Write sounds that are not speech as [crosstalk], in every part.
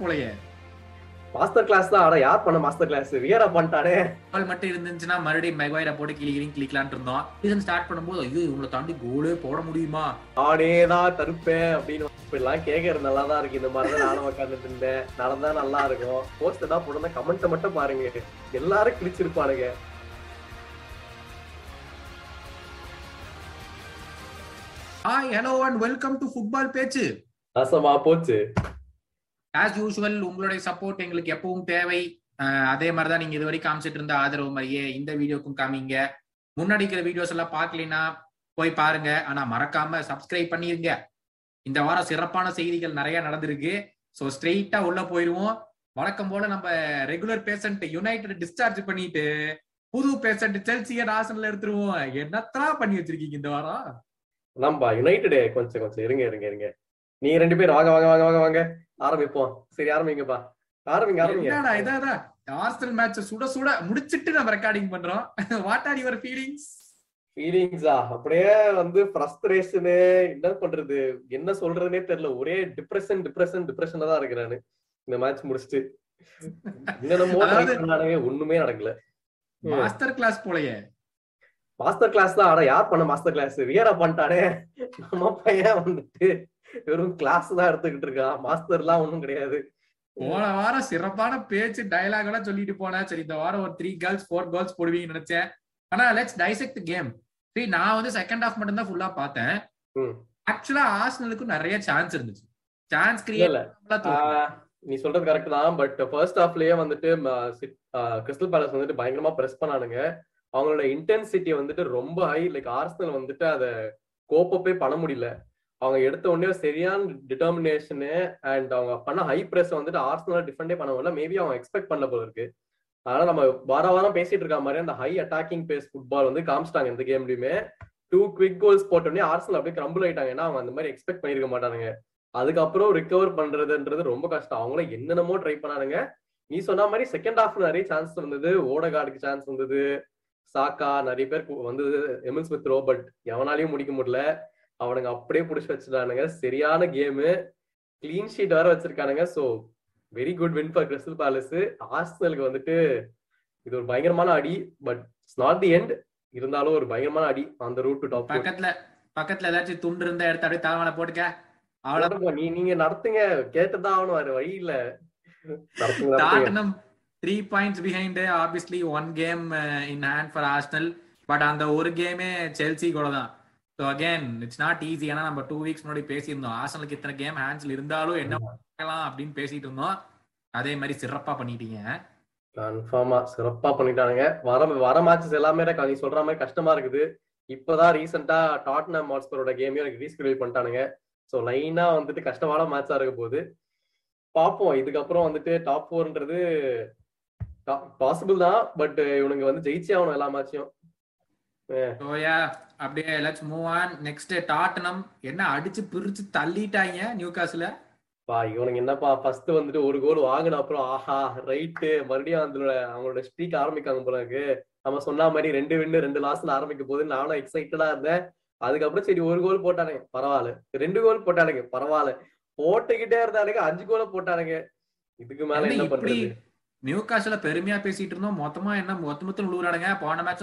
போலயே. Master class தான். ஆனா யார் பண்ண மாஸ்டர் கிளாஸ் வியரா பண்ணிட்டானே. பால் மட்டும் இருந்துச்சுன்னா மறுபடியும் மெகாயிர போட்டு கிளிகிரிங் கிளிக்கலான் இருந்தோம். சீசன் ஸ்டார்ட் பண்ணும்போது ஐயோ இவங்களை தாண்டி கோலே போட முடியுமா? நானே தான் தருப்பேன் அப்படின்னு இப்படிலாம் கேட்கறது நல்லா தான் இருக்கு. இந்த மாதிரி தான் நானும் உட்காந்துட்டு இருந்தேன். நடந்தா நல்லா இருக்கும். போஸ்ட் தான் போட்டு கமெண்ட்டை மட்டும் பாருங்க. எல்லாரும் கிழிச்சிருப்பானுங்க. Hi hello and welcome to football பேச்சு நாசமா போச்சு. ஆஸ் யூஸ்வல் உங்களுடைய சப்போர்ட் எங்களுக்கு எப்பவும் தேவை. அதே மாதிரி தான் நீங்க இதுவரை காமிச்சிட்டு இருந்த ஆதரவு மாதிரியே இந்த வீடியோக்கும் காமிங்க. முன்னாடி இருக்கிற வீடியோஸ் எல்லாம் பார்க்கலைன்னா போய் பாருங்க. ஆனா மறக்காம சப்ஸ்கிரைப் பண்ணிருங்க. இந்த வாரம் சிறப்பான செய்திகள் நிறைய நடந்திருக்கு. ஸோ ஸ்ட்ரெயிட்டா உள்ள போயிருவோம் வழக்கம் போல நம்ம ரெகுலர் பேஷண்ட் யுனைடெட் டிஸ்சார்ஜ் பண்ணிட்டு புது பேஷண்ட் செல்சிய ஆசனில் எடுத்துருவோம். என்னத்தான் பண்ணி வச்சிருக்கீங்க இந்த வாரம்? நம்ம யுனைடெட் கொஞ்சம் கொஞ்சம் இருங்க இருங்க இருங்க. நீ ரெண்டு பேர் வாங்க வாங்க வாங்க வாங்க வாங்க. ஆரம்பிப்போம். சரி ஆரம்பிங்கப்பா. ஆரம்பிங்க ஆரம்பிங்க. இதாடா ஆர்சனல் மேட்ச் சுட சுட முடிச்சிட்டு நம்ம ரெக்கார்டிங் பண்றோம். வாட் ஆர் யுவர் ஃபீலிங்ஸ் ஃபீலிங்ஸா அப்படியே வந்து ஃப்ரஸ்ட்ரேஷனு என்ன பண்றது? என்ன சொல்றதுனே தெரியல. ஒரே டிப்ரெஷன் டிப்ரெஷன் டிப்ரெஷன்ல தான் இருக்கிறானு இந்த மேட்ச் முடிச்சுட்டு. என்னென்னமோ ஒண்ணுமே நடக்கல. மாஸ்டர் கிளாஸ் போலயே. மாஸ்டர் கிளாஸ் தான். ஆனா யார் பண்ண மாஸ்டர் கிளாஸ் வியரா பண்ணிட்டானே. நம்ம பையன் வந்துட்டு. வெறும் கிளாஸ் தான் எடுத்துக்கிட்டு இருக்கான் எல்லாம் ஒண்ணும் கிடையாது. போன வாரம் சிறப்பான பேச்சு டயலாக் எல்லாம் சொல்லிட்டு போனேன். சரி இந்த வாரம் ஒரு த்ரீ கேர்ள்ஸ் ஃபோர் கேர்ள்ஸ் போடுவீங்கன்னு நினைச்சேன். ஆனா லெட்ஸ் டைசெக்ட் கேம் சரி நான் வந்து செகண்ட் ஹாஃப் மட்டும் தான் ஃபுல்லா பார்த்தேன். ஆக்சுவலா ஆர்சனலுக்கு நிறைய சான்ஸ் இருந்துச்சு. சான்ஸ் கிரியேட் நீ சொல்றது கரெக்ட் தான். பட் ஃபர்ஸ்ட் ஹாஃப்லயே வந்துட்டு கிறிஸ்டல் பேலஸ் வந்துட்டு பயங்கரமா பிரஸ் பண்ணானுங்க. அவங்களோட இன்டென்சிட்டி வந்துட்டு ரொம்ப ஹை லைக் ஆர்சனல் வந்துட்டு அதை கோப்பப்பே பண்ண முடியல. அவங்க எடுத்த உடனே சரியான டிட்டர்மினேஷனு அண்ட் அவங்க பண்ண ஹை ப்ரெஸ் வந்துட்டு ஆர்சனல் டிஃபெண்டே பண்ண முடியல. மேபி அவங்க எக்ஸ்பெக்ட் பண்ண போல இருக்கு. அதனால நம்ம வார வாரம் பேசிட்டு இருக்க மாதிரி அந்த ஹை அட்டாக்கிங் பேஸ் ஃபுட்பால் வந்து காமிச்சிட்டாங்க இந்த கேம்லயுமே டூ குவிக் கோல்ஸ் போட்டோடனே ஆர்சனல் அப்படியே கிரம்பிள் ஆயிட்டாங்க ஏன்னா அவங்க அந்த மாதிரி எக்ஸ்பெக்ட் பண்ணிருக்க மாட்டானுங்க. அதுக்கப்புறம் ரிகவர் பண்றதுன்றது ரொம்ப கஷ்டம். அவங்களும் என்னென்னமோ ட்ரை பண்ணானுங்க. நீ சொன்ன மாதிரி செகண்ட் ஹாஃப் நிறைய சான்ஸ் இருந்தது ஓடகார்டுக்கு சான்ஸ் வந்தது. சாக்கா நிறைய பேர் வந்தது. எமில் ஸ்மித் ரோ பட் எவனாலையும் முடிக்க முடியல. அவனுங்க அப்படியே புடிச்சு வச்சுட்டானுங்க சரியான கேமு கிளீன் ஷீட் வேற வச்சிருக்கானுங்க. So very good win for Crystal Palace ஆர்சனலுக்கு வந்துட்டு இது ஒரு பயங்கரமான அடி but it's not the end இருந்தாலும் ஒரு பயங்கரமான அடி அந்த ரூட் டு டாப் பக்கத்துல பக்கத்துல ஏதாச்சும் துண்டு இருந்தா எடுத்து அப்படியே தலைமையில போட்டுக்க. அவ்வளவு நீ நீங்க நடத்துங்க. கேட்டுதான் ஆகணும் வேற வழி இல்ல. Tottenham three points behind obviously one game in hand for Arsenal but அந்த ஒரு கேமே செல்சி கூட தான். So again it's not easy ஏன்னா நம்ம டூ வீக்ஸ் முன்னாடி பேசியிருந்தோம். ஆர்சனலுக்கு இத்தனை கேம் ஹேண்ட்ஸ்ல இருந்தாலும் என்ன பார்க்கலாம் அப்படின்னு பேசிட்டு இருந்தோம். அதே மாதிரி சிறப்பா பண்ணிட்டீங்க. கன்ஃபார்மா சிறப்பா பண்ணிட்டானுங்க. வர வர மேட்சஸ் எல்லாமே எனக்கு நீ சொல்ற மாதிரி கஷ்டமா இருக்குது. இப்பதான் ரீசெண்டா டாட்னம் ஹாட்ஸ்பரோட கேமே எனக்கு ரீஸ்கெடியூல் பண்ணிட்டானுங்க. ஸோ லைனா வந்துட்டு கஷ்டமான மேட்சா இருக்க போகுது. பார்ப்போம். இதுக்கப்புறம் வந்துட்டு டாப் ஃபோர்ன்றது பாசிபிள் தான். பட் இவனுங்க வந்து ஜெயிச்சே ஆகணும் எல்லா மேட்சையும் ஸோயா அப்படியே let's move on next Tottenham. என்ன அடிச்சு பிரிச்சு தள்ளிட்டாங்க நியூ காஸ்ல பா இவனுங்க என்னப்பா ஃபர்ஸ்ட் வந்துட்டு ஒரு கோல் வாங்கின அப்புறம் ஆஹா ரைட்டு மறுபடியும் அதோட அவங்களோட ஸ்ட்ரீக் ஆரம்பிக்காங்க போல இருக்கு நம்ம சொன்ன மாதிரி ரெண்டு வின்னு ரெண்டு லாஸ்ட்ல ஆரம்பிக்க போது நானும் எக்ஸைட்டடா இருந்தேன். அதுக்கப்புறம் சரி ஒரு கோல் போட்டானுங்க. பரவாயில்ல. ரெண்டு கோல் போட்டானுங்க. பரவாயில்ல. போட்டுக்கிட்டே இருந்தானுங்க. அஞ்சு கோல போட்டானுங்க. இதுக்கு மேல என்ன பண்றது? நியூ காஸ்ல பெருமையா பேசிட்டு இருந்தோம். மொத்தமா என்ன மொத்த மொத்தம் விழுவுறானுங்க போன மேட்ச்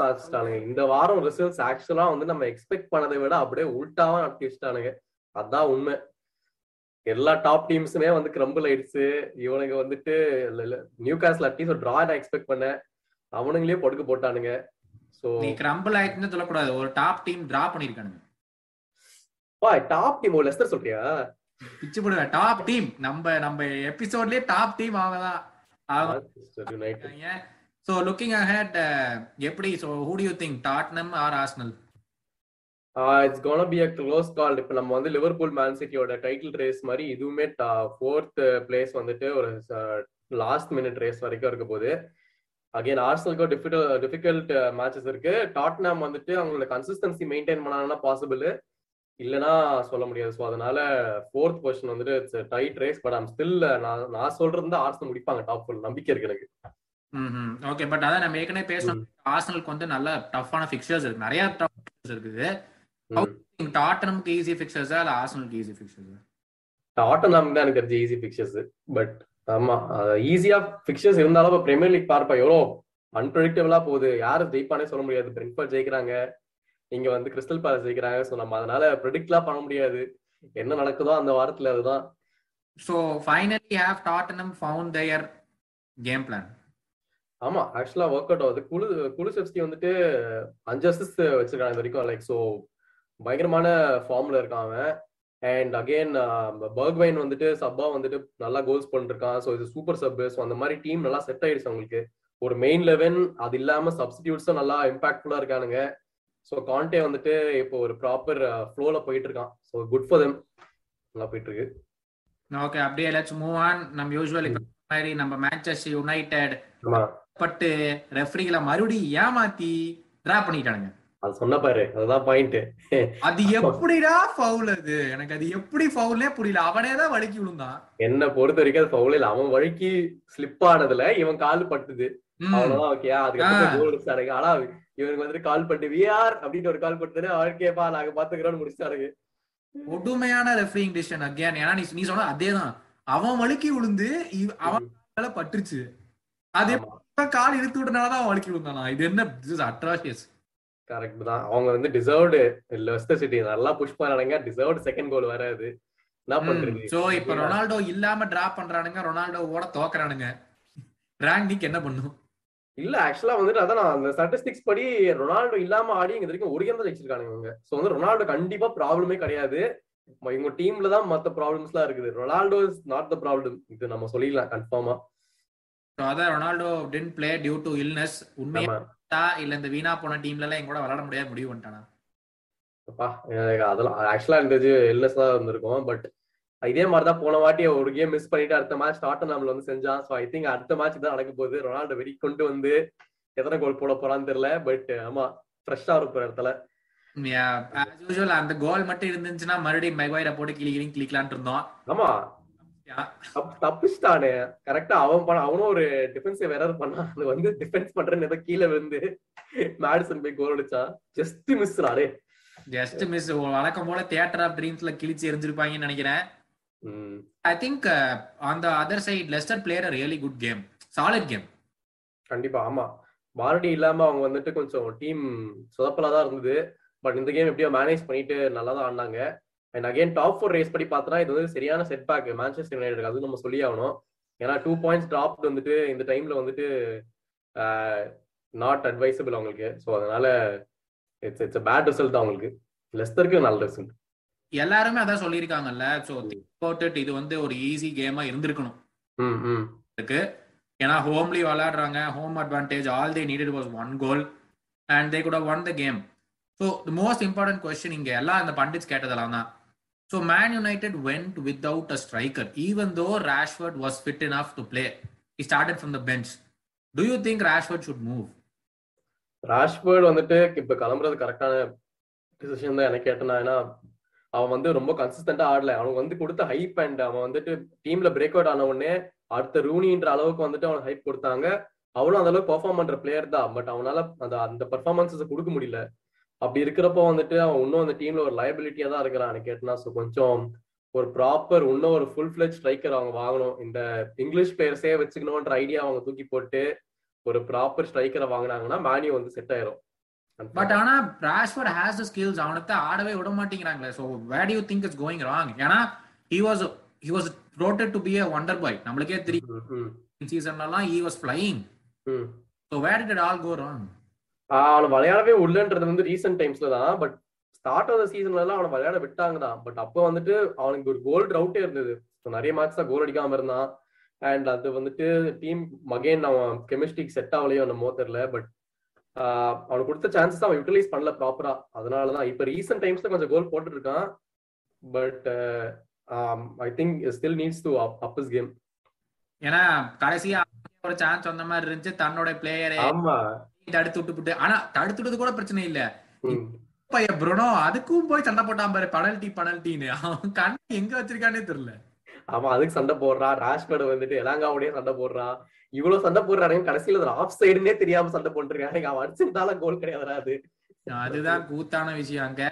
சாதிச்சிட்டானுங்க. இந்த வாரம் ரிசல்ட்ஸ் ஆக்சுவலா வந்து நம்ம எக்ஸ்பெக்ட் பண்ணதை விட அப்படியே உல்டாவா நடத்தி அதான் உண்மை. எல்லா டாப் டீம்ஸுமே வந்து கிரம்பிள் ஆயிடுச்சு. இவனுங்க வந்துட்டு நியூ காஸ்ல அட்லீஸ்ட் ஒரு டிரா நான் எக்ஸ்பெக்ட் பண்ணேன். அவனுங்களே படுக்க போட்டானுங்க. சோ நீ கிரம்பிள் ஆயிட்டுன்னு சொல்லக்கூடாது. ஒரு டாப் டீம் டிரா பண்ணிருக்கானுங்க பா டாப் டீம் ஒரு லெஸ்டர் சொல்றியா? பிச்சு போடுவேன். டாப் டீம் நம்ம நம்ம எபிசோட்லயே டாப் டீம் அவங்க தான். சோ லுக்கிங் அஹெட் எப்படி so who do you think Tottenham or Arsenal it's gonna be a close call இப்ப நம்ம வந்து லிவர்பூல் மேன் சிட்டியோட டைட்டில் ரேஸ் மாதிரி இதுவுமே ஃபோர்த் பிளேஸ் வந்துட்டு ஒரு லாஸ்ட் மினிட் ரேஸ் வரைக்கும் இருக்க போகுது. அகைன் ஆர்சனலுக்கு டிஃபிகல் டிஃபிகல்ட் மேட்சஸ் இருக்கு. டாட்னாம் வந்துட்டு அவங்களோட கன்சிஸ்டன்சி மெயின்டைன் பண்ணாங்கன்னா பாசிபிள் இல்லைன்னா சொல்ல முடியாது. ஸோ அதனால ஃபோர்த் பொசிஷன் வந்துட்டு it's tight race but I'm still நான் நான் சொல்றது ஆர்சனல் முடிப்பாங்க டாப் ஃபுல் நம்பிக்கை இருக்கு எனக்கு. ஓகே பட் அதான் நம்ம ஏற்கனவே பேசணும் ஆர்சனலுக்கு வந்து நல்ல டஃப்பான ஃபிக்சர்ஸ் இருக்கு. நிறைய டஃப் ஃபிக்சர்ஸ் இருக்குது. டாட்டனம்க்கு ஈஸி ஃபிக்சர்ஸா இல்ல ஆர்சனலுக்கு ஈஸி ஃபிக்சர்ஸா டாட்டனாம் தான் எனக்கு தெரிஞ்சு ஈஸி பிக்சர்ஸ் பட் ஆமா ஈஸியா பிக்சர்ஸ் இருந்தாலும் பிரீமியர் லீக் பார்ப்பா எவ்வளோ அன்பிரடிக்டபிளா போகுது. யாரு ஜெயிப்பானே சொல்ல முடியாது. பிரெண்ட்ஃபர்ட் ஜெயிக்கிறாங்க. இங்க வந்து கிறிஸ்டல் பேலஸ் ஜெயிக்கிறாங்க. ஸோ நம்ம அதனால ப்ரெடிக்ட்லாம் பண்ண முடியாது. என்ன நடக்குதோ அந்த வாரத்துல அதுதான். So finally have Tottenham found their game plan ஆமா ஆக்சுவலா ஒர்க் அவுட் ஆகுது. குழு குலுசெப்ஸ்கி வந்துட்டு அஞ்சு அசிஸ்ட் வச்சிருக்காங்க இது வரைக்கும். லைக் ஸோ பயங்கரமான ஃபார்ம்ல இருக்கான் அவன். அண்ட் அகெயின் பர்க்வைன் வந்துட்டு சப்பா வந்துட்டு நல்லா கோல்ஸ் பண்ணிருக்கான். ஸோ இது சூப்பர் சப் ஸோ அந்த மாதிரி டீம் நல்லா செட் ஆயிடுச்சு அவங்களுக்கு. ஒரு மெயின் லெவன் அது இல்லாம சப்ஸ்டியூட்ஸும் நல்லா இம்பாக்ட்ஃபுல்லா இருக்கானுங்க. ஸோ கான்டே வந்துட்டு இப்போ ஒரு ப்ராப்பர் ஃப்ளோல போயிட்டு இருக்கான் ஸோ குட் ஃபார் தெம் நல்லா போயிட்டு இருக்கு ஓகே அப்படியே லெட்ஸ் மூவ் ஆன் நம்ம யூஸ்வல் மாதிரி நம்ம மேன்செஸ்டர் யுனைடெட் பட்டு ரெஃப்ரிகளை மறுபடியும் ஏமாத்தி டிரா பண்ணிட்டானுங்க. அது சொன்ன பாரு அதுதான் பாயிண்ட் அது எப்படிடா ஃபவுல் அது? எனக்கு அது எப்படி ஃபவுல்னே புரியல. அவனே தான் வழுக்கி விழுந்தான். என்ன பொறுத்த வரைக்கும் அது ஃபவுல் இல்ல. அவன் வழுக்கி ஸ்லிப் ஆனதுல இவன் கால் பட்டுது. அவ்வளவுதான் ஓகே அதுக்கப்புறம். கோல் ஆனா இவனுக்கு வந்துட்டு கால் பண்ணிட்டு விஆர் அப்படின்னு ஒரு கால் பண்ணிட்டு ஓகேப்பா நாங்க பாத்துக்கிறோம்னு முடிச்சாருங்க கொடுமையான ரெஃப்ரிங் டிசிஷன் அகேன் ஏன்னா நீ நீ சொன்ன அதேதான். அவன் வழுக்கி விழுந்து அவன் மேல பட்டுருச்சு. அது கால் இழுத்து விட்டனாலதான் அவன் வழுக்கி விழுந்தானா இது என்ன அட்ராஷியஸ் கரெக்ட் தான். அவங்க வந்து டிசர்வ்டு லெஸ்டர் சிட்டி நல்லா புஷ் பண்ணானுங்க. டிசர்வ்டு செகண்ட் கோல் வேற அது. என்ன பண்றது? சோ இப்ப ரொனால்டோ இல்லாம டிரா பண்றானுங்க. ரொனால்டோவோட தோக்குறானுங்க. ரேங்க் என்ன பண்ணும்? இல்ல ஆக்சுவலா வந்துட்டு அதான் நான் அந்த ஸ்டாட்டிஸ்டிக்ஸ் படி ரொனால்டோ இல்லாம ஆடி இங்க வரைக்கும் ஒரு கேம் தான் ஜெயிச்சிருக்கானுங்க இவங்க. சோ வந்து ரொனால்டோ கண்டிப்பா ப்ராப்ளமே கிடையாது. இவங்க டீம்ல தான் மத்த ப்ராப்ளம்ஸ் எல்லாம் இருக்குது. Ronaldo is not the problem இது நம்ம சொல்லிடலாம் கன்ஃபார்மா அதான் Ronaldo didn't play due to illness உண்மையா இல்ல இந்த வீணா போன டீம்ல எல்லாம் கூட விளையாட முடியாது முடிவு பண்ணிட்டானா? அதெல்லாம் ஆக்சுவலா இருந்தது எல்எஸ் தான் இருந்திருக்கும். பட் இதே மாதிரி தான் போன வாட்டி ஒரு கேம் மிஸ் பண்ணிட்டு அடுத்த மேட்ச் டாட்டனாம்ல வந்து செஞ்சான் ஸோ ஐ திங்க் அடுத்த மேட்ச் தான் நடக்க போகுது. ரொனால்டோ வெடி கொண்டு வந்து எத்தனை கோல் போட போறான்னு தெரியல. பட் ஆமா ஃப்ரெஷ்ஷா இருக்கும் இடத்துல. அந்த கோல் மட்டும் இருந்துச்சுன்னா மறுபடியும் மெக்வைரை போட்டு கிளி கிளி கிளிக்கலான்ட்டு இருந்தோம். ஆமா. தப்பிச்சிட்டானே. கரெக்டா அவன் பண்ண அவனும் ஒரு டிஃபென்சிவ் எரர் பண்ணான். அது வந்து டிஃபென்ஸ் பண்றேன்னு ஏதோ கீழே விழுந்து மேடிசன் போய் கோல் அடிச்சான் ஜஸ்ட் மிஸ் நாடே ஜஸ்ட் மிஸ் வழக்கம் போல தியேட்டர் ஆஃப் ட்ரீம்ஸ்ல கிழிச்சு எரிஞ்சிருப்பாங்கன்னு நினைக்கிறேன். I think on the other side Leicester player really good game solid game கண்டிப்பா ஆமா. வாரடி இல்லாம அவங்க வந்துட்டு கொஞ்சம் டீம் சொதப்பலா தான் இருந்தது. பட் இந்த கேம் எப்படியோ மேனேஜ் பண்ணிட்டு நல்லா தான் ஆடினாங்க. And again top four race படி பார்த்தோன்னா இது வந்து சரியான செட் பேக் மான்செஸ்டர் யுனைடெட் அது நம்ம சொல்லி ஆகணும். ஏன்னா டூ பாயிண்ட்ஸ் ட்ராப் வந்துட்டு இந்த டைம்ல வந்துட்டு நாட் அட்வைசபிள் அவங்களுக்கு. ஸோ அதனால இட்ஸ் இட்ஸ் பேட் ரிசல்ட் அவங்களுக்கு. லெஸ்டருக்கு நல்ல ரிசல்ட் எல்லாருமே அதான் சொல்லியிருக்காங்கல்ல. சோ திங்க் இது வந்து ஒரு ஈஸி கேமா இருந்திருக்கணும். இருக்கு. ஏன்னா ஹோம்லி விளையாடுறாங்க. Home advantage all they needed was one goal and they could won the game so the most important question இங்க எல்லாம் இந்த பண்டிட்ஸ் கேட்டதெல்லாம் தான். So Man United went without a striker even though Rashford was fit enough to play he started from the bench do you think Rashford should move Rashford வந்துட்டு இப்ப கிளம்புறது கரெக்டான decision தான் எனக்கு கேட்டனா. ஏன்னா அவன் வந்து ரொம்ப கன்சிஸ்டண்டா ஆடல. அவனுக்கு வந்து கொடுத்த ஹைப் அண்ட் அவன் வந்துட்டு டீம்ல பிரேக் அவுட் ஆன உடனே அடுத்த ரூனின்ற அளவுக்கு வந்துட்டு அவனுக்கு ஹைப் கொடுத்தாங்க. அவனும் அந்த அளவுக்கு பெர்ஃபார்ம் பண்ற பிளேயர் தான். பட் அவனால அந்த அந்த பெர்ஃபார்மன்ஸஸ் கொடுக்க முடியல. அப்படி இருக்கிறப்போ வந்துட்டு அவன் இன்னும் அந்த டீம்ல ஒரு லயபிலிட்டியா தான் இருக்கிறான். கேட்டனா ஸோ கொஞ்சம் ஒரு ப்ராப்பர் இன்னும் ஒரு ஃபுல் ஃபிளெஜ் ஸ்ட்ரைக்கர் அவங்க வாங்கணும். இந்த இங்கிலீஷ் பிளேயர்ஸே வச்சுக்கணும்ன்ற ஐடியா அவங்க தூக்கி போட்டு ஒரு ப்ராப்பர் ஸ்ட்ரைக்கரை வாங்கினாங்கன்னா மேனியூ வந்து செட் ஆயிரும். பட் ஆனா ராஷ்வர்ட் ஹேஸ் த ஸ்கில்ஸ் அவனுக்கு ஆடவே விட மாட்டேங்கிறாங்களே. So where you think it's going wrong ஏன்னா he was he was rated to be a wonder boy நம்மளுக்கே தெரியும். ம், ம், சீசன்லாம் ஹி வாஸ் ஃபிளைங் ம். So where did all go wrong அவனை விளையாடவே உள்ளன்றது வந்து ரீசெண்ட் டைம்ஸ்ல தான். பட் ஸ்டார்ட் ஆஃப் த சீசன்ல எல்லாம் அவனை விளையாட விட்டாங்க தான். பட் அப்போ வந்துட்டு அவனுக்கு ஒரு கோல் ரவுட்டே இருந்தது. So நிறைய மேட்ச் தான் கோல் அடிக்காம இருந்தான். அண்ட் அது வந்துட்டு டீம் மகேன் அவன் கெமிஸ்ட்ரிக்கு செட் ஆகலையோ அந்த தெரியல. பட் அவனுக்கு கொடுத்த சான்சஸ் அவன் யூட்டிலைஸ் பண்ணல ப்ராப்பரா அதனாலதான் இப்ப ரீசெண்ட் டைம்ஸ்ல கொஞ்சம் கோல் போட்டுட்டு இருக்கான் but I think still needs to up his game ஏன்னா கடைசியா ஒரு சான்ஸ் வந்த மாதிரி இருந்துச்சு. தன்னோட பிளேயரை ஆமா. தடுத்து விட்டு ஆனா தடுத்து விட்டது கூட பிரச்சனை இல்ல. பையன் ப்ருனோ அதுக்கும் போய் சண்டை போட்டான் பாரு. பனல்டி பனல்டின்னு அவன் கண் எங்க வச்சிருக்கானே தெரியல. அவன் அதுக்கு சண்டை போடுறான் ராஷ்பர்ட் வந்துட்டு எலாங்காவோடய சண்டை போடுறான் இவ்வளவு சண்டை போடுறாங்க கடைசியில ஆஃப் சைடுனே தெரியாம சண்டை போட்டுருக்காங்க அவன் அடிச்சிருந்தாலும் கோல் கிடையாதுடா அது. அதுதான் கூத்தான விஷயம் அங்க.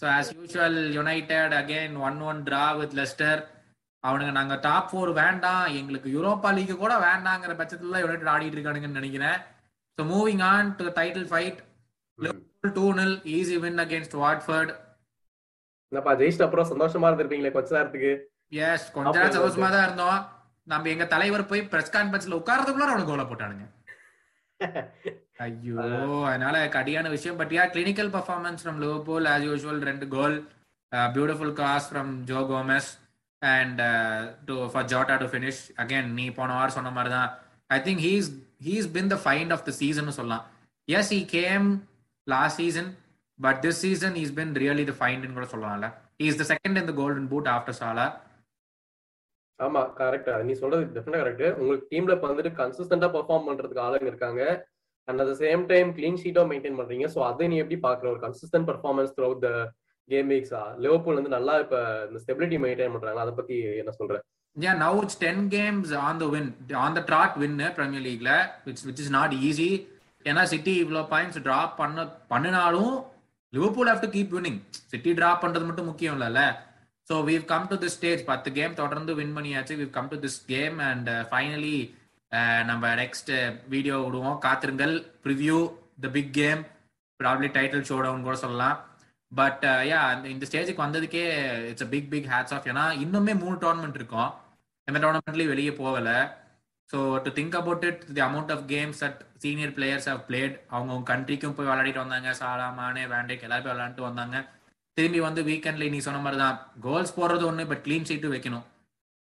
So as usual United again one one draw with Leicester அவனுங்க நாங்க டாப் ஃபோர் வேண்டாம். எங்களுக்கு யூரோப்பா லீக் கூட வேண்டாங்கிற பட்சத்துல யுனைடெட் ஆடிட்டு இருக்கானுங்கன்னு நினைக்கிறேன். So moving on to title fight two nil easy win against Watford என்னப்பா ஜெயிச்சிட்ட அப்புறம் சந்தோஷமா இருந்திருப்பீங்களே கொஞ்ச நேரத்துக்கு. எஸ் கொஞ்ச நேரம் சந்தோஷமா தான் இருந்தோம். நம்ம எங்க தலைவர் போய் பிரஸ் கான்பரன்ஸ்ல உட்கார்றதுக்குள்ள அவனுக்கு கோல போட்டானுங்க. [laughs] ஐயோ அதனால கடியான விஷயம். But ya clinical performance from Liverpool as usual ரெண்டு goal beautiful cross from Joe Gomez and two for Jota to finish again நீ போன வாரம் சொன்ன மாதிரி தான் I think he's he's been the find of the season சொல்லலாம். Yes he came last season but this season is been really the find கூட சொல்லலாம்ல. Is the second in the golden boot after Salah ஆமா correct நீ சொல்றது டெஃபினட்டா correct உங்களுக்கு டீம்ல இப்போ வந்துட்டு கன்சிஸ்டன்டா பெர்ஃபார்ம் பண்றதுக்கு ஆளுங்க இருக்காங்க. And at same time clean Shito maintain பண்றீங்க. சோ அதை நீ எப்படி பாக்குற ஒரு consistent performance through the game வீக்ஸா Liverpool வந்து நல்லா இப்ப இந்த ஸ்டெபிலிட்டி மெயின்டைன் பண்றாங்க அதை பத்தி என்ன சொல்றேன் Yeah, now it's 10 games on the win, on the track win Premier League, which which is not easy. ஏன்னா சிட்டி இவ்வளோ பாயிண்ட்ஸ் ட்ராப் பண்ண பண்ணினாலும் Liverpool have to keep winning City drop பண்றது மட்டும் முக்கியம் இல்லைல்ல. So we've come to this stage பத்து game தொடர்ந்து வின் பண்ணியாச்சு. We've come to this game and finally நம்ம நெக்ஸ்ட் வீடியோ விடுவோம். காத்திருங்கள். Preview the big game probably title showdown கூட சொல்லலாம். பட் uh, யா இந்த ஸ்டேஜுக்கு வந்ததுக்கே it's a big big hats off ஏன்னா இன்னுமே மூணு டோர்னமெண்ட் இருக்கும். எந்த டோர்னமெண்ட்லயும் வெளியே போகலை. So to think about it the amount of games at senior players of played அவங்க கண்ட்ரிக்கும் போய் விளையாடிட்டு வந்தாங்க. சாலா மானே வேண்டேக் எல்லாரும் போய் விளையாண்டு வந்தாங்க. திரும்பி வந்து வீக்கெண்ட்ல நீ சொன்ன மாதிரி தான் கோல்ஸ் போடுறது ஒன்று பட் க்ளீன் ஷீட்டு வைக்கணும்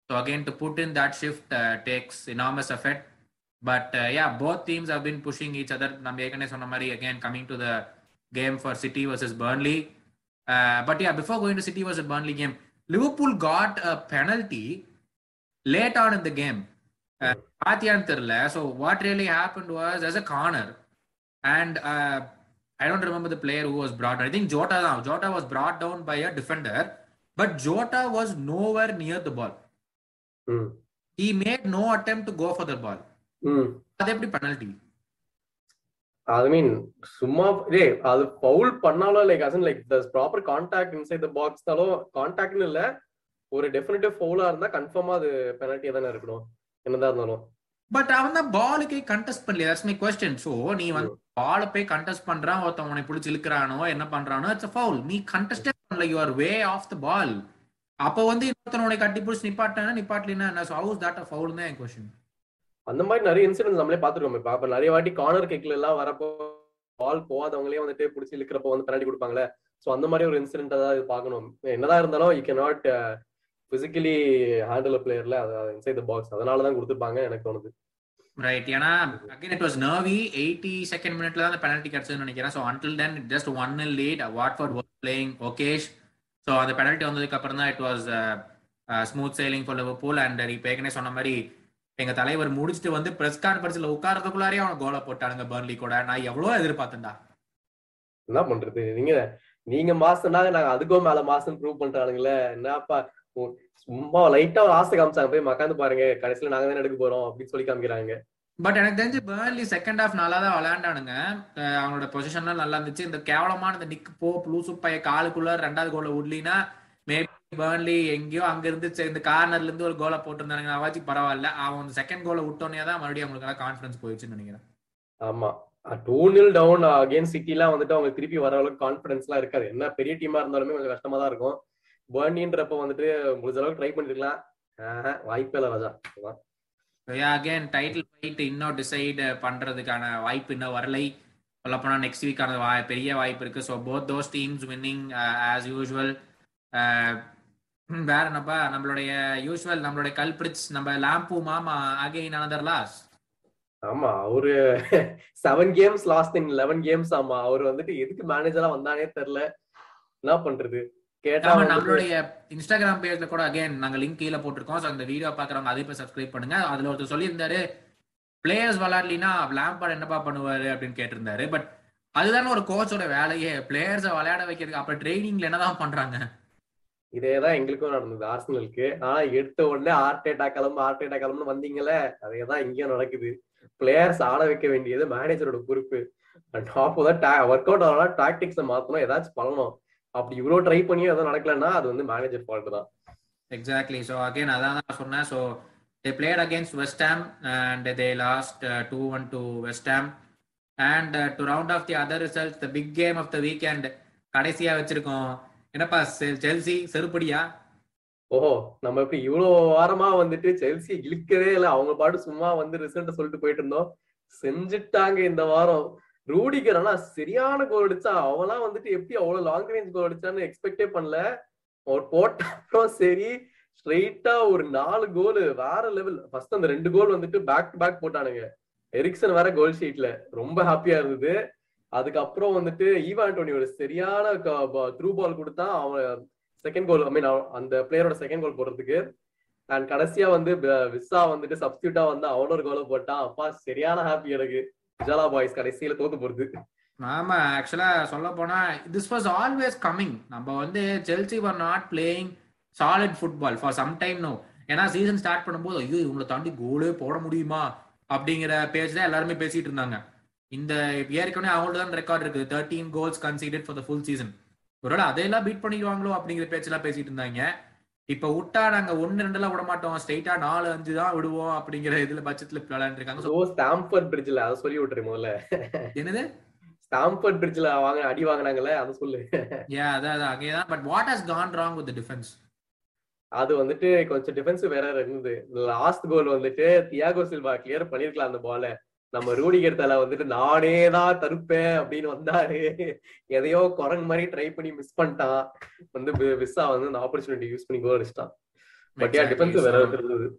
so again to put in that shift takes enormous effect but ya both teams have been pushing each other நம்ம ஏற்கனவே சொன்ன மாதிரி again coming to the game for City versus Burnley but ya before going to City versus Burnley game Liverpool got a penalty late on இந்த game பாத்தியான்னு தெரில so what really happen was as a corner and I don't remember the player who was brought. I think Jota now. Jota was brought down by a defender, but Jota was nowhere near the ball. Mm. He made no attempt to go for the ball. Mm. அது எப்படி penalty? ஐ மீன் சும்மா டே அது foul பண்ணாலும் like Hasan like the proper contact inside the பாக்ஸ்னாலும் கான்டாக்ட்னு இல்ல ஒரு definitive ஃபவுலா இருந்தா கன்ஃபார்மா அது பெனல்ட்டியா தானே இருக்கணும் என்னதான் இருந்தாலும் பட் அவன் தான் பாலுக்கு கண்டெஸ்ட் பண்ணல தட்ஸ் மை கொஸ்டின் சோ நீ வந்து பால போய் கண்டெஸ்ட் பண்றான் ஒருத்தன் உன்னை பிடிச்சி இழுக்கிறானோ என்ன பண்றானோ இட்ஸ் ஃபவுல் நீ கண்டெஸ்டே பண்ணல. You are way off the ball அப்ப வந்து இன்னொருத்தன் உன்னை கட்டி பிடிச்சி நிப்பாட்டானா நிப்பாட்டலினா என்ன? So how's that a foul தான் என் கொஸ்டின் அந்த மாதிரி நிறைய இன்சிடென்ட்ஸ் நம்மளே பாத்துருக்கோம் இப்ப அப்ப நிறைய வாட்டி கார்னர் கிக்ல எல்லாம் வரப்போ பால் போகாதவங்களே வந்துட்டு பிடிச்சி இழுக்கிறப்போ வந்து பெனால்டி கொடுப்பாங்களே. சோ அந்த மாதிரி ஒரு இன்சிடென்ட் தான் பார்க்கணும். என்னதான் இருந்தாலும் you can not physically handle பிளேயர்ல inside the box அதனால தான் கொடுத்துருப்பாங்க எனக்கு தோணுது. ரைட் ஏன்னா again it was nervy eighty second மினிட்ல தான் பெனல்ட்டி கிடைச்சதுன்னு நினைக்கிறேன். So until then just one lead Watford was playing okayish so அந்த பெனல்ட்டி வந்ததுக்கு அப்புறம் தான் it was smooth sailing for Liverpool and இப்போ ஏற்கனவே சொன்ன மாதிரி எங்க தலைவர் முடிச்சுட்டு வந்து பிரஸ் கான்பரன்ஸ்ல உட்காரதுக்குள்ளாரே அவன் கோலை போட்டானுங்க பர்ன்லி கூட. நான் எவ்வளவு எதிர்பார்த்தேன்டா. என்ன பண்றது? நீங்க நீங்க மாசம்னா நாங்க அதுக்கும் மேல மாசம் ப்ரூவ் பண்றானுங்களே. என்னப்பா சும்மா லைட்டா ஒரு ஆசை காமிச்சாங்க. போய் மக்காந்து பாருங்க. கடைசியில நாங்க தான் எடுக்க போறோம் அப்படின்னு சொல்லி காமிக்கிறாங்க. பட் எனக்கு தெரிஞ்சு பேர்லி செகண்ட் ஹாஃப் நல்லா தான் விளையாண்டானுங்க. அவங்களோட பொசிஷன்லாம் நல்லா இருந்துச்சு. இந்த கேவலமான இந்த நிக் போ லூசு பைய காலுக்குள்ள ரெண்டாவது கோலை விடலினா மேபி பேர்ன்லி எங்கேயோ அங்க இருந்து இந்த கார்னர்ல இருந்து ஒரு கோலை போட்டிருந்தாங்க அவாச்சு பரவாயில்ல. அவன் செகண்ட் கோலை விட்டோன்னே தான் மறுபடியும் அவங்களுக்கு கான்பிடன்ஸ் போயிடுச்சுன்னு நினைக்கிறேன். ஆமா. டூ நில் டவுன் அகேன் சிட்டிலாம் வந்துட்டு அவங்க திருப்பி வர அளவுக்கு கான்பிடன்ஸ் எல்லாம் இருக்காது. என்ன பெரிய டீமா இருந்தாலுமே கொஞ்சம் கஷ்டமா தான் இருக்கும். பேர்னின்றப்ப வந்துட்டு முடிஞ்ச அளவுக்கு ட்ரை பண்ணிருக்கலாம். வாய்ப்பே இல்லை ராஜா. அகேன் டைட்டில் ஃபைட் இன்னும் டிசைட் பண்றதுக்கான வாய்ப்பு இன்னும் வரலை. சொல்லப்போனா நெக்ஸ்ட் வீக்கான பெரிய வாய்ப்பு இருக்கு. So both those teams winning as usual வேற என்னப்பா? நம்மளுடைய யூஸ்வல் நம்மளுடைய கல்பிரிட்ஸ் நம்ம லாம்பு மாமா அகைன் அனதர் லாஸ் ஆமா அவரு seven games lost in eleven games ஆமா. அவர் வந்துட்டு எதுக்கு மேனேஜரா வந்தானே தெரியல. என்ன பண்றது? கேட்டா நம்மளுடைய இன்ஸ்டாகிராம் பேஜ்ல கூட அகைன் நாங்க லிங்க் கீழே போட்டிருக்கோம். அந்த வீடியோ பாக்குறவங்க அதே போய் சப்ஸ்கிரைப் பண்ணுங்க. அதுல ஒருத்தர் சொல்லியிருந்தாரு பிளேயர்ஸ் விளையாடலினா லேம்பார்ட் என்னப்பா பண்ணுவாரு? அப்படின்னு கேட்டிருந்தாரு. பட் அதுதானே ஒரு கோச்சோட வேலையே. பிளேயர்ஸை விளையாட வைக்கிறதுக்கு அப்ப ட்ரைனிங்ல என்னதான் பண்றாங்க? இதேதான் எங்களுக்கும் நடந்தது ஆர்சனலுக்கு ஆனா எடுத்த உடனே ஆர்டேட்டா கிளம்பு ஆர்டேட்டா கிளம்புன்னு வந்தீங்களே அதேதான் இங்கேயும் நடக்குது. பிளேயர்ஸ் ஆட வைக்க வேண்டியது மேனேஜரோட பொறுப்பு. டாப் ஒர்க் அவுட் ஆகலாம் டாக்டிக்ஸை மாத்தணும். ஏதாச்சும் பண்ணணும். அப்படி இவ்வளவு ட்ரை பண்ணியும் எதுவும் நடக்கலன்னா அது வந்து மேனேஜர் ஃபால்ட் தான். எக்ஸாக்ட்லி ஸோ அகைன் அதான் நான் சொன்னேன். So they played against West Ham and they lost two one to West Ham and to round off the other result the big game of the weekend கடைசியா வச்சிருக்கோம். என்னப்பா Chelsea செருப்படியா? ஓஹோ நம்ம இப்படி இவ்வளவு வாரமா வந்துட்டு செல்சி இழுக்கவே இல்லை. அவங்க பாட்டு சும்மா வந்து ரிசல்ட் சொல்லிட்டு போயிட்டு இருந்தோம். செஞ்சுட்டாங்க இந்த வாரம். ரூடிகர் ஆனா சரியான கோல் அடிச்சா அவெல்லாம் வந்துட்டு எப்படி அவ்வளவு லாங் ரேஞ்ச் கோல் அடிச்சான்னு எக்ஸ்பெக்டே பண்ணல. அவர் போட்ட அப்புறம் சரி ஸ்ட்ரெயிட்டா ஒரு நாலு கோல் வேற லெவல் ஃபர்ஸ்ட் அந்த ரெண்டு கோல் வந்துட்டு பேக் டு பேக் போட்டானுங்க. எரிக்சன் வேற கோல் ஷீட்ல ரொம்ப ஹாப்பியா இருந்தது. அதுக்கப்புறம் வந்துட்டு ஈவா ஒரு சரியான த்ரூ பால் கொடுத்தா அவன் செகண்ட் கோல் ஐ மீன் அந்த பிளேயரோட செகண்ட் கோல் போடுறதுக்கு. அண்ட் கடைசியா வந்து விசா வந்துட்டு சப்ஸ்டியூட்டா வந்து அவனோட ஒரு கோலை போட்டான். அப்பா சரியான ஹாப்பி எனக்கு. ஜாலா பாய்ஸ் கடைசியில தோத்து போறது. ஆமா ஆக்சுவலா சொல்ல போனா திஸ் வாஸ் ஆல்வேஸ் கம்மிங் நம்ம வந்து Chelsea were not playing solid football for some time no ஏன்னா சீசன் ஸ்டார்ட் பண்ணும்போது ஐயோ இவங்களை தாண்டி கோலே போட முடியுமா? அப்படிங்கிற பேஜ் தான் எல்லாருமே பேசிட்டு இருந்தாங்க. இந்த ஏற்கனவே அவங்கள்ட்ட தான் ரெக்கார்ட் இருக்குது thirteen goals conceded for the full season ஒருவேளை அதையெல்லாம் பீட் பண்ணிடுவாங்களோ அப்படிங்கிற பேச்செல்லாம் பேசிட்டு இருந்தாங்க. இப்ப விட்டா நாங்க ஒன்னு ரெண்டுலாம் விட மாட்டோம். ஸ்ட்ரைட்டா நாலு அஞ்சு தான் விடுவோம் அப்படிங்கிற இதுல பட்சத்துல விளையாண்டு இருக்காங்க ஓ ஸ்டாம்பர்ட் பிரிட்ஜ்ல அதை சொல்லி விட்டுரு முதல்ல. என்னது? ஸ்டாம்பர்ட் பிரிட்ஜ்ல வாங்க அடி வாங்கினாங்கல்ல அதை சொல்லு. ஏ அதான் அங்கேதான் but what has gone wrong with defence அது வந்துட்டு கொஞ்சம் டிஃபென்ஸ் வேற இருந்தது. லாஸ்ட் கோல் வந்துட்டு தியாகோ சில்வா கிளியர் பண்ணிருக்கலாம் அந்த பால நம்ம ரூடிகர் தலை வந்துட்டு நானே தான் தருப்பேன் அப்படின்னு வந்தாரு. எதையோ குரங்கு மாதிரி ட்ரை பண்ணி மிஸ் பண்ணிட்டான். வந்து விசா வந்து அந்த ஆப்பர்ச்சுனிட்டி யூஸ் பண்ணி கோல் அடிச்சிட்டான். பட் யா டிஃபென்ஸ் வேற இருந்தது.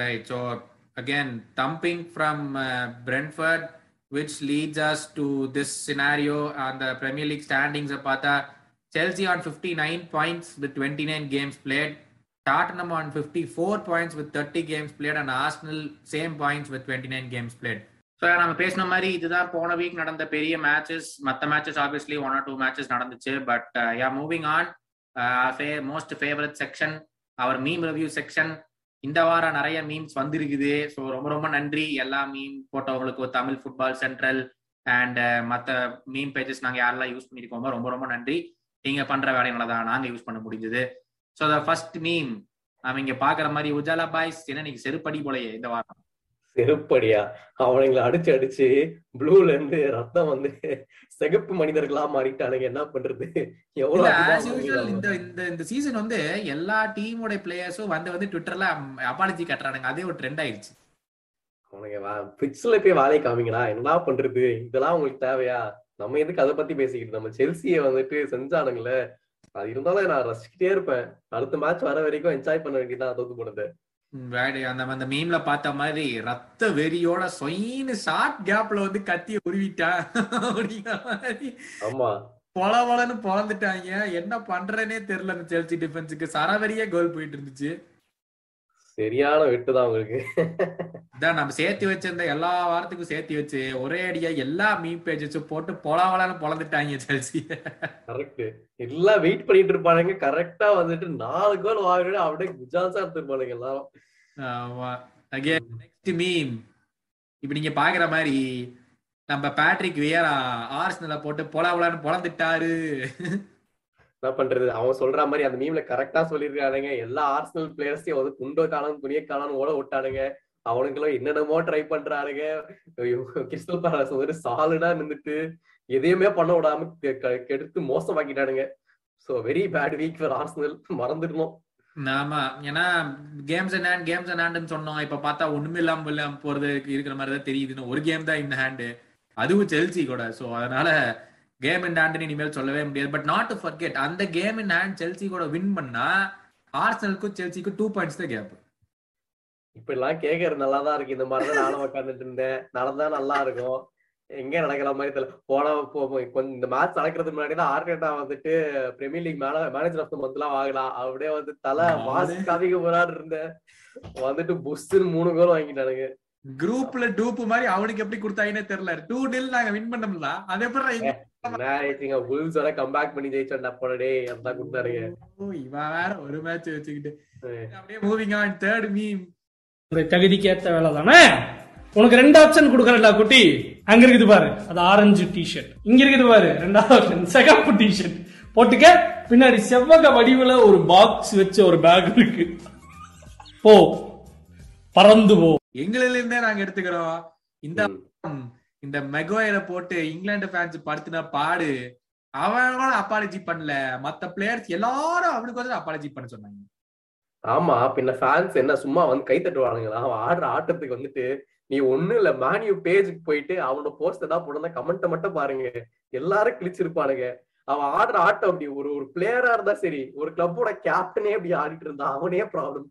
Right so again thumping from Brentford which leads us to this scenario. On the Premier League standings. Apata Chelsea on 59 points with 29 games played. Tottenham on 54 points with 30 games played and Arsenal same points with 29 games played. So நம்ம பேசின மாதிரி இதுதான் போன week நடந்த பெரிய matches மற்ற matches obviously one or two matches நடந்துச்சு. But yeah moving on most favourite section our meme review section இந்த வாரம் நிறைய மீம்ஸ் வந்திருக்குது. ஸோ ரொம்ப ரொம்ப நன்றி. எல்லா மீம் போட்டவங்களுக்கு தமிழ் ஃபுட்பால் சென்ட்ரல் அண்ட் மற்ற மீம் பேஜஸ் நாங்கள் யாரெல்லாம் யூஸ் பண்ணியிருக்கோமோ ரொம்ப ரொம்ப நன்றி. நீங்கள் பண்ணுற வேலையினால தான் நாங்கள் யூஸ் பண்ண முடிஞ்சது. ஸோ த ஃபர்ஸ்ட் மீம் நாம இங்க பாக்குற மாதிரி உஜாலா பாய்ஸ் என்ன நீங்க செருப்படி போலயே இந்த வாரம்? செருப்படியா? அவனுங்களை அடிச்சு அடிச்சு ப்ளூல இருந்து ரத்தம் வந்து சிகப்பு மனிதர்களா மாறிட்டானுங்க. என்ன பண்றது? எவ்வளவு இந்த இந்த இந்த சீசன் வந்து எல்லா டீமோட பிளேயர்ஸும் வந்து வந்து ட்விட்டர்ல அப்பாலஜி கட்டுறானுங்க. அதே ஒரு ட்ரெண்ட் ஆயிடுச்சு. அவனுங்க பிட்ஸ்ல போய் வேலையை காமிங்களா? என்ன பண்றது? இதெல்லாம் உங்களுக்கு தேவையா? நம்ம எதுக்கு அதை பத்தி பேசிக்கிட்டு நம்ம செல்சியை வந்துட்டு செஞ்சானுங்களே. அது இருந்தாலும் நான் ரசிக்கிட்டே இருப்பேன். அடுத்த மேட்ச் வர வரைக்கும் என்ஜாய் பண்ண வேண்டியதான் தோத்து போனது. அந்த அந்த மீம்ல பார்த்த மாதிரி ரத்த வெறியோட சொயின்னு ஷார்ட் கேப்ல வந்து கத்திய உருவிட்டா அப்படிங்கிற மாதிரி. ஆமா. பொல பொலன்னு பொழந்துட்டாங்க என்ன பண்றேனே தெரியல அந்த செல்சி டிஃபென்ஸுக்கு சரவரியே கோல் போயிட்டு இருந்துச்சு. சரியான வெட்டுதான் அவங்களுக்கு இதான் நம்ம சேர்த்து வச்சிருந்த எல்லா வாரத்துக்கும் சேர்த்து வச்சு ஒரே அடியா எல்லா மீம் பேஜஸும் போட்டு பொலவலன்னு பொழந்துட்டாங்க செல்சி கரெக்ட் எல்லாம் வெயிட் பண்ணிட்டு இருப்பானுங்க. கரெக்டா வந்துட்டு நாலு கோல் வாங்கிட்டு அப்படியே குஜால்ஸா எடுத்துருப்பானுங்க எல்லாரும். ஆமா. அகேன் நெக்ஸ்ட் மீம் இப்ப நீங்க பாக்குற மாதிரி நம்ம பேட்ரிக் வியரா ஆர்ஸ்னல போட்டு பொலவலன்னு பொழந்துட்டாரு என்ன பண்றது? அவன் சொல்ற மாதிரி அந்த மீம்ல கரெக்டா சொல்லிருக்கானுங்க எல்லா ஆர்சனல் பிளேயர்ஸையும் வந்து குண்டோ காலம் துணிய காலம் ஓட விட்டானுங்க. அவனுங்களும் என்னென்னமோ ட்ரை பண்றாருங்க கிறிஸ்டல் பேலஸ் ஒரு சாலிடா நின்றுட்டு எதையுமே பண்ண விடாம கெடுத்து மோசமாக்கிட்டானுங்க. So very bad week for Arsenal மறந்துடணும். ஆமா ஏன்னா games and hand games and ஹேண்ட்னு சொன்னோம். இப்ப பார்த்தா ஒண்ணுமே இல்லாம இல்லாம போறது இருக்கிற மாதிரி தான் தெரியுதுன்னு ஒரு கேம் தான் இந்த ஹேண்டு அதுவும் செல்சி கூட. சோ அதனால கேம் இன் ஹேண்ட் இனிமேல் சொல்லவே முடியாது. பட் நாட் டு ஃபர்கெட் அந்த கேம் இன் ஹேண்ட் செல்சி கூட வின் பண்ணா ஆர்சனலுக்கும் செல்சிக்கும் டூ பாயிண்ட்ஸ் தான் கேப் இப்ப எல்லாம் கேக்குறது நல்லா தான் இருக்கு. இந்த மாதிரி தான் நானும் உட்காந்துட்டு இருந்தேன். நடந்தா நல்லா இருக்கும். எங்க நடக்கிற மாதிரி தெரியல. போன கொஞ்சம் இந்த மேட்ச் நடக்கிறதுக்கு முன்னாடி தான் ஆர்கேட்டா வந்துட்டு பிரீமியர் லீக் மேல மேனேஜர் ஆஃப் த மந்த் எல்லாம் வாங்கலாம் அப்படியே வந்து தலை மாசு காமிக்க போறாரு இருந்தேன். வந்துட்டு புஷ்னு மூணு கோல் வாங்கிட்டானுங்க. குரூப்ல டூப் மாதிரி அவனுக்கு எப்படி கொடுத்தாங்கன்னே தெரியல. டூ டில் நாங்க வின் பண்ணோம்ல. அதே என்ன கம்பேக் பண்ணி ஜெயிச்சோம் அப்படே அதான் கொடுத்தாருங்க. இவன் வேற ஒரு மேட்ச் வச்சுக்கிட்டு. அப்படியே மூவிங் ஆன் தேர்ட் மீம் தகுதிக்கு ஏத்த வேலை தானே? உனக்கு ரெண்டு ஆப்ஷன் கொடுக்கறடா குட்டி. அங்க இருக்குது பாரு அது ஆரஞ்சு டிஷர்ட் இங்க இருக்குது பாரு ரெண்டாவது ஆப்ஷன் சிகப்பு டிஷர்ட் போட்டுக்க. பின்னாடி செவ்வக வடிவுல ஒரு பாக்ஸ் வச்ச ஒரு பேக் இருக்கு. போ. பறந்து போ. எங்களில இருந்தே நாங்க எடுத்துக்கிறோம். இந்த. இந்த மெகோயரை போட்டு இங்கிலாந்து ஃபேன்ஸ் படுத்துனா பாடு. அவன் கூட அப்பாலஜி பண்ணல. மத்த பிளேயர்ஸ் எல்லாரும் அவனுக்கு வந்து அப்பாலஜி பண்ண சொன்னாங்க. ஆமா பின்ன ஃபேன்ஸ் என்ன சும்மா வந்து கை தட்டுவானுங்களா? அவன் ஆடுற ஆட்டத்துக்கு வந்துட்டு நீ ஒண்ணும் இல்ல மேனியூ பேஜுக்கு போயிட்டு அவனோட போஸ்ட் ஏதாவது போடுறதா கமெண்ட்டை மட்டும் பாருங்க. எல்லாரும் கிழிச்சிருப்பானுங்க. அவன் ஆடுற ஆட்டம் அப்படி ஒரு ஒரு பிளேயரா இருந்தா சரி ஒரு கிளப்போட கேப்டனே அப்படி ஆடிட்டு இருந்தா அவனே ப்ராப்ளம்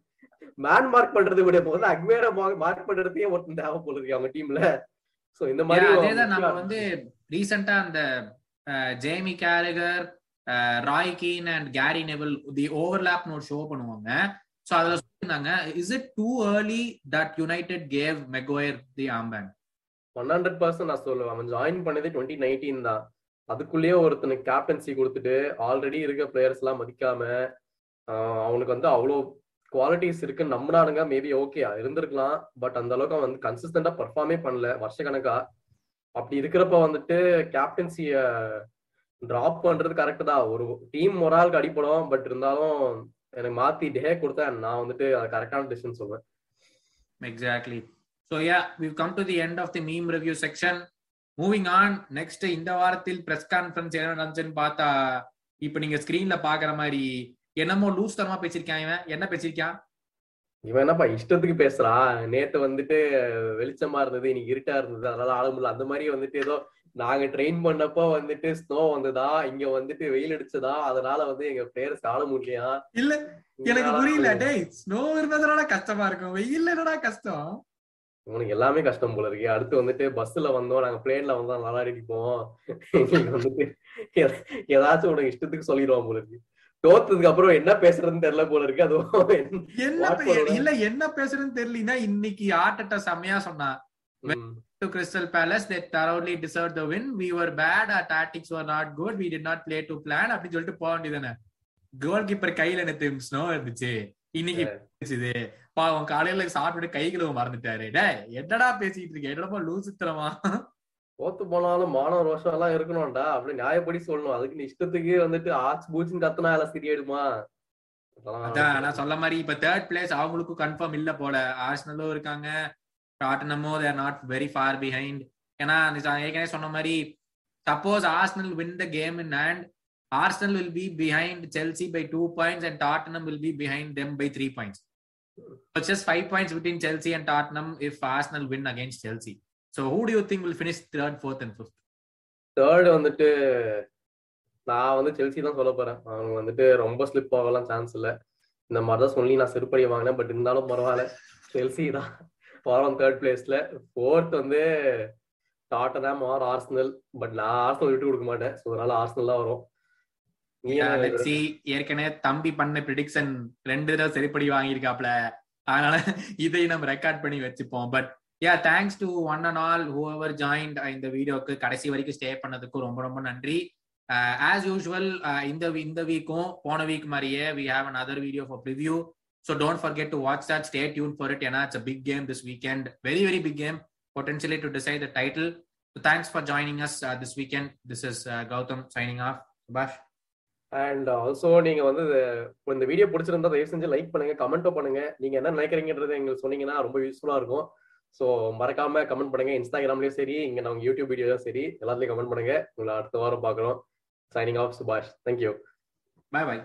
மேன் மார்க் பண்றது விட போது அக்மேர மார்க் பண்றதே ஒருத்தன் தேவை போல அவங்க டீம்ல சோ இந்த மாதிரி அதேதான். நம்ம வந்து ரீசெண்டா அந்த Jamie Carragher Roy Keane and Gary Neville the ஓவர்லாப்னு ஒரு ஷோ பண்ணுவாங்க. சோ அதுல சொல்லியிருந்தாங்க is it too early that United gave Maguire the armband one hundred percent நான் சொல்லுவேன். அவன் ஜாயின் பண்ணதே டுவெண்ட்டி நைன்டீன் தான். அதுக்குள்ளேயே ஒருத்தனுக்கு கேப்டன்சி கொடுத்துட்டு ஆல்ரெடி இருக்க பிளேயர்ஸ் எல்லாம் மதிக்காம அவனுக்கு வந்து அவ்வளோ குவாலிட்டிஸ் இருக்கு நம்பினானுங்க. மேபி ஓகே இருந்திருக்கலாம். பட் அந்த அளவுக்கு அவன் வந்து கன்சிஸ்டண்டா பர்ஃபார்மே பண்ணல. வருஷ கணக்கா அப்படி இருக்கிறப்ப வந்துட்டு கேப்டன்சிய டிராப் பண்றது கரெக்ட் தான். ஒரு டீம் ஒரு ஆளுக்கு அடிப்படும் பட் இருந்தாலும் எனக்கு மாத்தி டே கொடுத்தா நான் வந்துட்டு கரெக்டான டிசிஷன் சொல்லுவேன் exactly so yeah we come to the end of the meme review section moving on next இந்த வாரத்தில் பிரஸ் கான்ஃபரன்ஸ் என்ன நடந்துச்சுன்னு பார்த்தா இப்ப நீங்க ஸ்கிரீன்ல பாக்குற மாதிரி என்னமோ லூஸ் தரமா பேசிருக்கான் இவன். என்ன பேசிருக்கான் இவன் என்னப்பா இஷ்டத்துக்கு பேசுறான் நேத்து வந்துட்டு வெளிச்சமா இருந்தது இன்னைக்கு இருட்டா இருந்தது. அதனால முடியல அந்த மாதிரி வந்துட்டு ஏதோ நாங்க ட்ரெயின் பண்ணப்போ வந்துட்டு ஸ்னோ வந்ததா இங்க வந்துட்டு வெயில் அடிச்சதா அதனால வந்து எங்க பிளேயர்ஸ் ஆட முடியலையா? இல்ல எனக்கு புரியல. டேய் ஸ்னோ இருந்ததுனால கஷ்டமா இருக்கும். வெயில் என்னடா கஷ்டம்? உனக்கு எல்லாமே கஷ்டம் போல இருக்கு. அடுத்து வந்துட்டு பஸ்ல வந்தோம். நாங்க பிளேன்ல வந்தோம். நல்லா அடிப்போம். [laughs] வந்துட்டு ஏதாச்சும் உனக்கு இஷ்டத்துக்கு சொல்லிடுவான் போல இருக்கு. தோத்ததுக்கு அப்புறம் என்ன பேசுறதுன்னு தெரியல போல இருக்கு அதுவும் என்ன இல்ல என்ன பேசுறதுன்னு தெரியலனா இன்னைக்கு ஆட்டட்ட செம்மையா ம். to Crystal Palace. They thoroughly deserved the win. We were bad. Our tactics were not good. We did not play to plan. அப்படின்னு சொல்லிட்டு போக வேண்டியதானே கோல் கீப்பர் கையில எனக்கு ஸ்னோ இருந்துச்சு இன்னைக்கு இது பாவம் காலையில சாப்பிட்டு கை கழுவ மறந்துட்டாரு டேய் என்னடா பேசிட்டு இருக்க என்னடா லூசுத்தரமா தோத்து போனாலும் மான ரோஷம் எல்லாம் இருக்கணும்டா அப்படி நியாயப்படி சொல்லணும். அதுக்கு நீ இஷ்டத்துக்கு வந்துட்டு ஆச்சு பூச்சின்னு கத்துனா எல்லாம் சரியாயிடுமா? அதான் நான் சொல்ல மாதிரி இப்ப தேர்ட் பிளேஸ் அவங்களுக்கும் கன்ஃபார்ம் இல்ல போல. ஆர்சனலும் இருக்காங்க. டாட்டனமோ they're not very far behind ஏன்னா ஏற்கனவே சொன்ன மாதிரி suppose Arsenal win the game in hand Arsenal will be behind Chelsea by two points and Tottenham will be behind them by three points It's just five points between Chelsea and Tottenham if Arsenal win against So who do you think will finish third, fourth, and fifth? Third வந்துட்டு நான் வந்து Chelsea தான் சொல்ல போறேன். அவங்க வந்துட்டு ரொம்ப slip ஆகலாம் சான்ஸ் இல்ல இந்த மாதிரி தான் சொல்லி நான் செருப்படி வாங்கினேன் பட் இருந்தாலும் பரவாயில்ல. செல்சி தான். வரோம் தேர்ட் பிளேஸ்ல ஃபோர்த் வந்து டாட்டனாம் ஆர் ஆர்சனல் பட் நான் ஆர்சனல் விட்டு கொடுக்க மாட்டேன். ஸோ அதனால ஆர்சனல் தான் வரும். ஏற்கனவே தம்பி பண்ண ப்ரிடிக்ஷன் ரெண்டு தடவை சரிப்படி வாங்கியிருக்காப்ல. அதனால இதை நம்ம ரெக்கார்ட் பண்ணி வச்சுப்போம். But yeah thanks to one and all whoever joined இந்த வீடியோக்கு கடைசி வரைக்கும் ஸ்டே பண்ணதுக்கு ரொம்ப ரொம்ப நன்றி. ஆஸ் யூஷுவல் இந்த இந்த வீக்கும் போன வீக் மாதிரியே we have another video for review so don't forget to watch that stay tuned for it ஏன்னா it's big game this weekend very very big game potentially to decide the title thanks for joining us this weekend this is Gautham signing off Subash and also நீங்க வந்து இந்த video பிடிச்சிருந்தா தயவு செஞ்சு like பண்ணுங்க கமெண்ட்டும் பண்ணுங்க. நீங்க என்ன நினைக்கிறீங்கன்றது எங்களுக்கு சொன்னீங்கன்னா ரொம்ப யூஸ்ஃபுல்லா இருக்கும். ஸோ மறக்காம கமெண்ட் பண்ணுங்க. இன்ஸ்டாகிராம்லயும் சரி இங்க நம்ம யூடியூப் வீடியோலயும் சரி எல்லாத்துலயும் கமெண்ட் பண்ணுங்க. உங்களை அடுத்த வாரம் பார்க்குறோம் signing off Subash thank you bye bye